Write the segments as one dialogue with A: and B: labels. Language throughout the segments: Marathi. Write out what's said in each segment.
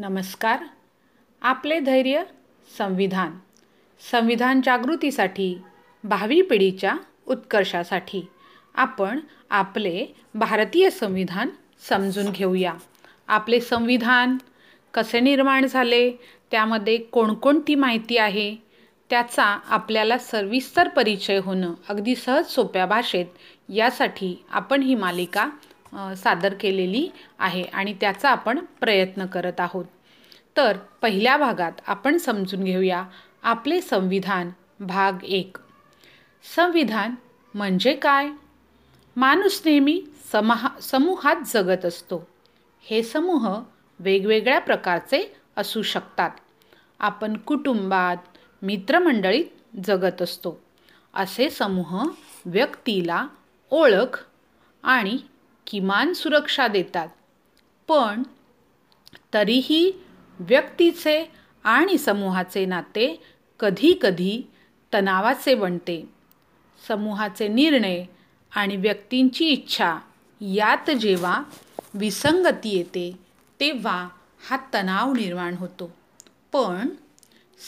A: नमस्कार. आपले धैर्य संविधान. संविधान जागृतीसाठी भावी पिढीच्या उत्कर्षासाठी आपण आपले भारतीय संविधान समजून घेऊया. आपले संविधान कसे निर्माण झाले त्यामध्ये कोणकोणती माहिती आहे त्याचा आपल्याला सविस्तर परिचय होणं अगदी सहज सोप्या भाषेत यासाठी आपण ही मालिका सादर केलेली आहे आणि त्याचा आपण प्रयत्न करत आहोत. तर पहिल्या भागात आपण समजून घेऊया आपले संविधान भाग एक. संविधान म्हणजे काय? माणूस नेहमी समहा समूहात जगत असतो. हे समूह वेगवेगळ्या प्रकारचे असू शकतात. आपण कुटुंबात मित्रमंडळीत जगत असतो. असे समूह व्यक्तीला ओळख आणि किमान सुरक्षा देतात. पण तरीही व्यक्तीचे आणि समूहाचे नाते कधीकधी तणावाचे बनते. समूहाचे निर्णय आणि व्यक्तींची इच्छा यात जेव्हा विसंगती येते तेव्हा हा तणाव निर्माण होतो. पण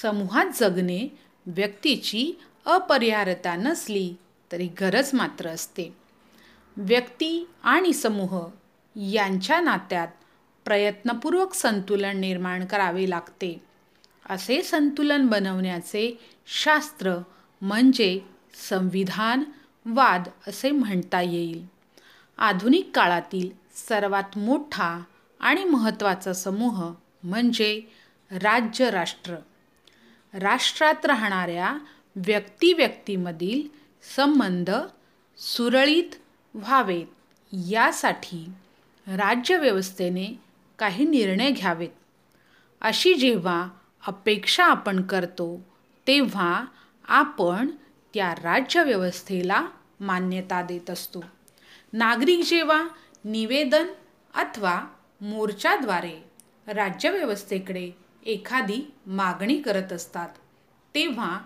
A: समूहात जगणे व्यक्तीची अपरिहार्यता नसली तरी गरज मात्र असते. व्यक्ती आणि समूह यांच्या नात्यात प्रयत्नपूर्वक संतुलन निर्माण करावे लागते. असे संतुलन बनवण्याचे शास्त्र म्हणजे संविधान वाद असे म्हणता येईल. आधुनिक काळातील सर्वात मोठा आणि महत्त्वाचा समूह म्हणजे राज्य राष्ट्र राष्ट्रात राहणाऱ्या व्यक्ती व्यक्तीमधील संबंध सुरळीत व्हावेत. यासाठी राज्यव्यवस्थेने काही निर्णय घ्यावेत. अशी जेव्हा अपेक्षा आपण करतो तेव्हा आपण त्या राज्यव्यवस्थेला मान्यता देत असतो. नागरिक जेव्हा निवेदन अथवा मोर्चाद्वारे राज्यव्यवस्थेकडे एखादी मागणी करत असतात तेव्हा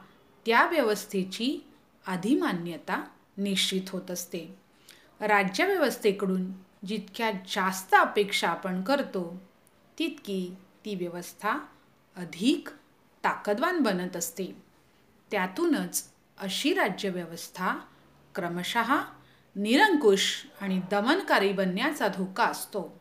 A: त्या व्यवस्थेची अधिमान्यता निश्चित होत असते. राज्यव्यवस्थेकडून जितक्या जास्त अपेक्षा आपण करतो तितकी ती व्यवस्था अधिक ताकदवान बनत असते. त्यातूनच अशी राज्यव्यवस्था क्रमशः निरंकुश आणि दमनकारी बनण्याचा धोका असतो.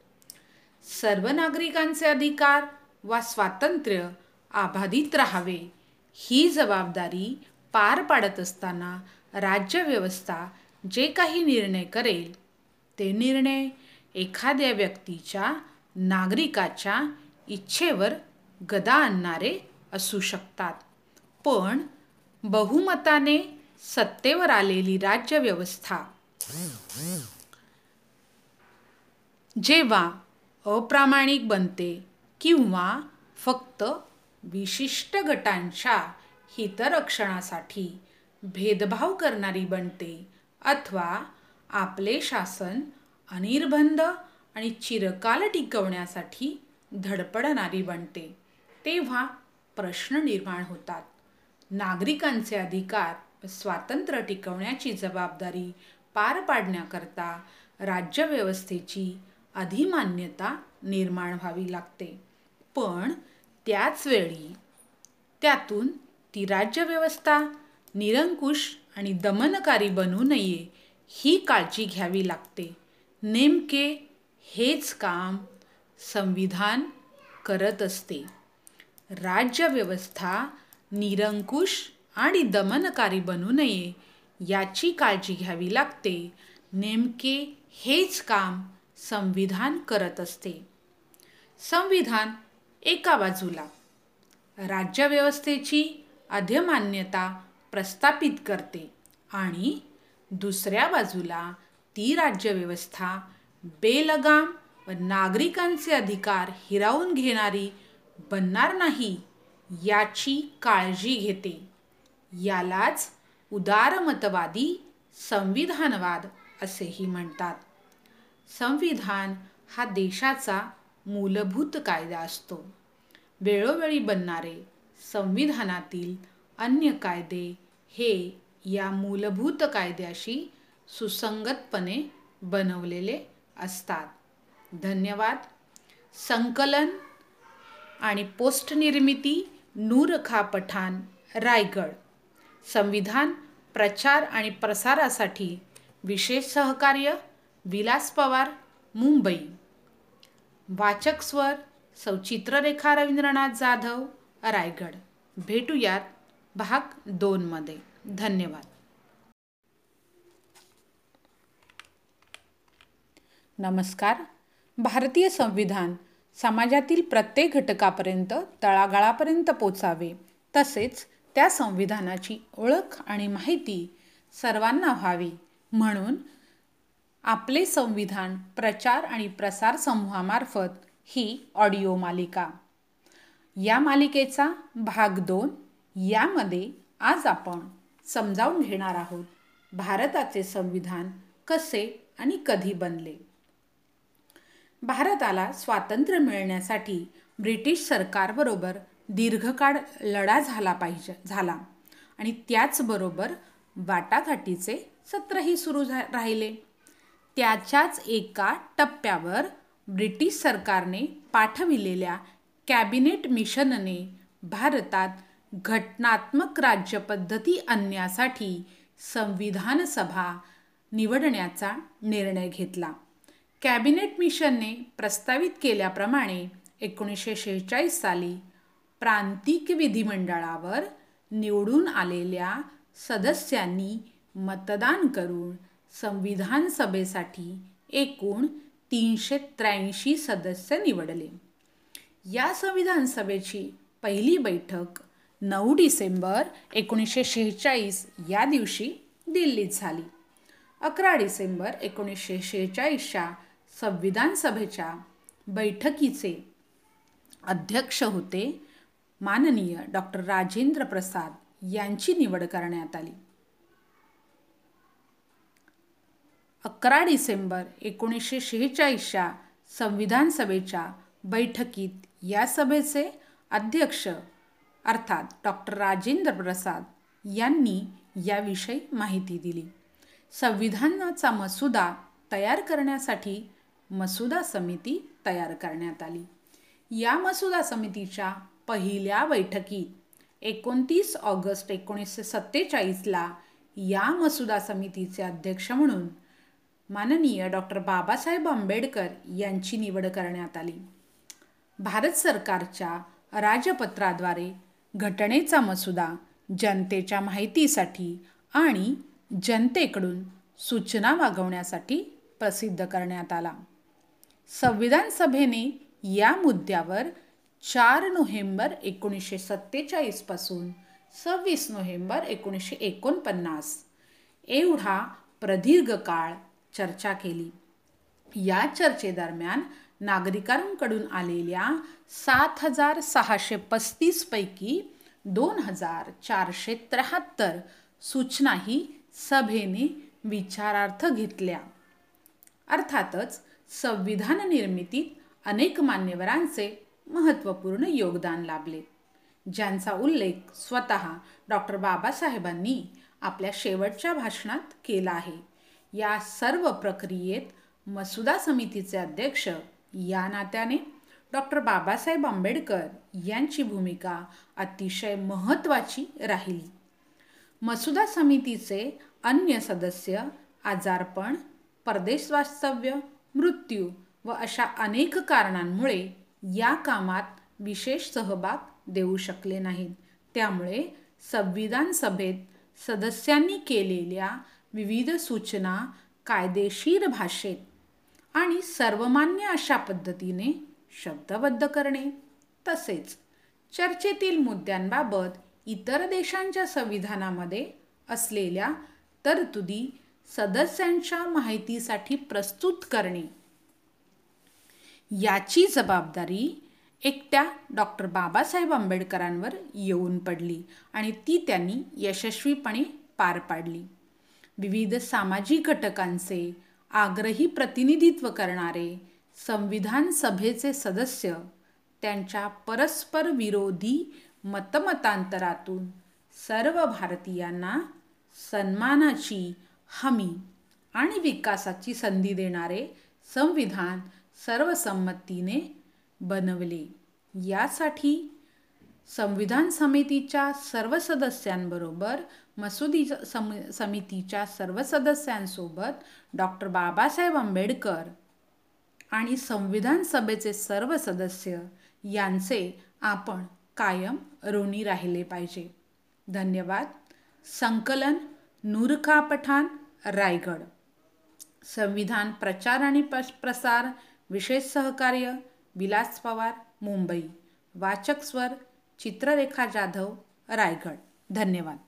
A: सर्व नागरिकांचे अधिकार वा स्वातंत्र्य अबाधित राहावे ही जबाबदारी पार पाडत असताना राज्यव्यवस्था जे काही निर्णय करेल ते निर्णय एखाद्या व्यक्तीच्या नागरिकाच्या इच्छेवर गदा आणणारे असू शकतात. पण बहुमताने सत्तेवर आलेली राज्यव्यवस्था जेव्हा अप्रामाणिक बनते किंवा फक्त विशिष्ट गटांच्या हितरक्षणासाठी भेदभाव करणारी बनते अथवा आपले शासन अनिर्बंध आणि चिरकाल टिकवण्यासाठी धडपडणारी बनते. तेव्हा प्रश्न निर्माण होतात. नागरिकांचे अधिकार व स्वातंत्र्य टिकवण्याची जबाबदारी पार पाडण्याकरता राज्यव्यवस्थेची अधिमान्यता निर्माण व्हावी लागते. पण त्याचवेळी त्यातून ती राज्यव्यवस्था निरंकुश आणि दमनकारी बनू नये ही काळजी घ्यावी लागते. नेमके हेच काम संविधान करत असते. राज्यव्यवस्था निरंकुश आणि दमनकारी बनू नये याची काळजी घ्यावी लागते. नेमके हेच काम संविधान करत असते. संविधान एका बाजूला. राज्यव्यवस्थेची अध्यमान्यता प्रस्थापित करते. आणि दुसऱ्या बाजूला ती राज्यव्यवस्था बेलगाम व नागरिकांचे अधिकार हिरावून घेणारी बनणार नाही याची काळजी घेते. यालाच उदारमतवादी संविधानवाद असेही म्हणतात. संविधान हा देशाचा मूलभूत कायदा असतो. वेळोवेळी बनणारे संविधानातील अन्य कायदे हे या मूलभूत कायद्याशी सुसंगतपणे बनवलेले असतात. धन्यवाद. संकलन आणि पोस्ट निर्मिती नूर खा पठाण रायगड. संविधान प्रचार आणि प्रसारासाठी विशेष सहकार्य विलास पवार मुंबई. वाचक स्वर सौचित्ररेखा रवींद्रनाथ जाधव रायगड. भेटूयात. भाग दोनमध्ये धन्यवाद. नमस्कार. भारतीय संविधान समाजातील प्रत्येक घटकापर्यंत तळागाळापर्यंत पोचावे. तसेच त्या संविधानाची ओळख आणि माहिती सर्वांना व्हावी. म्हणून आपले संविधान प्रचार आणि प्रसार समूहामार्फत ही ऑडिओ मालिका. या मालिकेचा भाग दोन यामध्ये आज आपण समजावून घेणार आहोत भारताचे संविधान कसे आणि कधी बनले. भारताला स्वातंत्र्य मिळण्यासाठी ब्रिटिश सरकारबरोबर दीर्घकाळ लढा झाला पाहिजे झाला. आणि त्याचबरोबर वाटाघाटीचे सत्रही सुरू झा राहिले. त्याच्याच एका टप्प्यावर ब्रिटिश सरकारने पाठविलेल्या कॅबिनेट मिशनने भारतात घटनात्मक राज्यपद्धती आणण्यासाठी संविधान सभा निवडण्याचा निर्णय घेतला. कॅबिनेट मिशनने प्रस्तावित केल्याप्रमाणे एकोणीसशे शेहेचाळीस साली प्रांतिक विधिमंडळावर निवडून आलेल्या सदस्यांनी मतदान करून संविधान सभेसाठी एकूण तीनशे त्र्याऐंशी सदस्य निवडले. या संविधान सभेची पहिली बैठक नऊ डिसेंबर एकोणीसशे शेहेचाळीस या दिवशी दिल्लीत झाली. अकरा डिसेंबर एकोणीसशे शेहेचाळीसच्या संविधान सभेच्या बैठकीचे अध्यक्ष होते माननीय डॉक्टर राजेंद्र प्रसाद यांची निवड करण्यात आली. अकरा डिसेंबर एकोणीसशे शेहेचाळीसच्या संविधान सभेच्या बैठकीत या सभेचे अध्यक्ष अर्थात डॉक्टर राजेंद्र प्रसाद यांनी याविषयी माहिती दिली. संविधानाचा मसुदा तयार करण्यासाठी मसुदा समिती तयार करण्यात आली. या मसुदा समितीच्या पहिल्या बैठकीत एकोणतीस ऑगस्ट एकोणीसशे सत्तेचाळीसला या मसुदा समितीचे अध्यक्ष म्हणून माननीय डॉक्टर बाबासाहेब आंबेडकर यांची निवड करण्यात आली. भारत सरकारच्या राजपत्राद्वारे घटनेचा मसुदा जनतेच्या माहितीसाठी आणि जनतेकडून सूचना मागवण्यासाठी प्रसिद्ध करण्यात आला. संविधान सभेने या मुद्द्यावर चार नोव्हेंबर एकोणीसशे सत्तेचाळीसपासून सव्वीस नोव्हेंबर एकोणीसशे एकोणपन्नास एवढा प्रदीर्घ काळ चर्चा केली. या चर्चेदरम्यान नागरिकांकडून आलेल्या सात हजार सहाशे पस्तीसपैकी दोन हजार चारशे त्र्याहत्तर सूचनाही सभेने विचारार्थ घेतल्या. अर्थातच संविधान निर्मितीत अनेक मान्यवरांचे महत्त्वपूर्ण योगदान लाभले ज्यांचा उल्लेख स्वतः डॉक्टर बाबासाहेबांनी आपल्या शेवटच्या भाषणात केला आहे. या सर्व प्रक्रियेत मसुदा समितीचे अध्यक्ष या नात्याने डॉक्टर बाबासाहेब आंबेडकर यांची भूमिका अतिशय महत्त्वाची राहिली. मसुदा समितीचे अन्य सदस्य आजारपण परदेश वास्तव्य मृत्यू व अशा अनेक कारणांमुळे या कामात विशेष सहभाग देऊ शकले नाहीत. त्यामुळे संविधान सभेत सदस्यांनी केलेल्या विविध सूचना कायदेशीर भाषेत आणि सर्वमान्य अशा पद्धतीने शब्दबद्ध करणे. तसेच चर्चेतील मुद्द्यांबाबत इतर देशांच्या संविधानामध्ये असलेल्या तरतुदी सदस्यांच्या माहितीसाठी प्रस्तुत करणे. याची जबाबदारी एकट्या डॉक्टर बाबासाहेब आंबेडकरांवर येऊन पडली आणि ती त्यांनी यशस्वीपणे पार पाडली. विविध सामाजिक घटकांचे आग्रही प्रतिनिधित्व करणारे संविधान सभेचे सदस्य त्यांच्या परस्पर विरोधी मतमतांतरातून सर्व भारतीयांना सन्मानाची हमी आणि विकासाची संधी देणारे संविधान सर्वसंमतीने बनवले. यासाठी संविधान समितीच्या सर्व सदस्यांबरोबर मसुदी सम समितीच्या सर्व सदस्यांसोबत डॉक्टर बाबासाहेब आंबेडकर आणि संविधान सभेचे सर्व सदस्य यांचे आपण कायम ऋणी राहिले पाहिजे. धन्यवाद. संकलन नूरखा पठाण रायगड. संविधान प्रचार आणि प्रसार विशेष सहकार्य विलास पवार मुंबई. वाचक स्वर चित्ररेखा जाधव रायगड. धन्यवाद.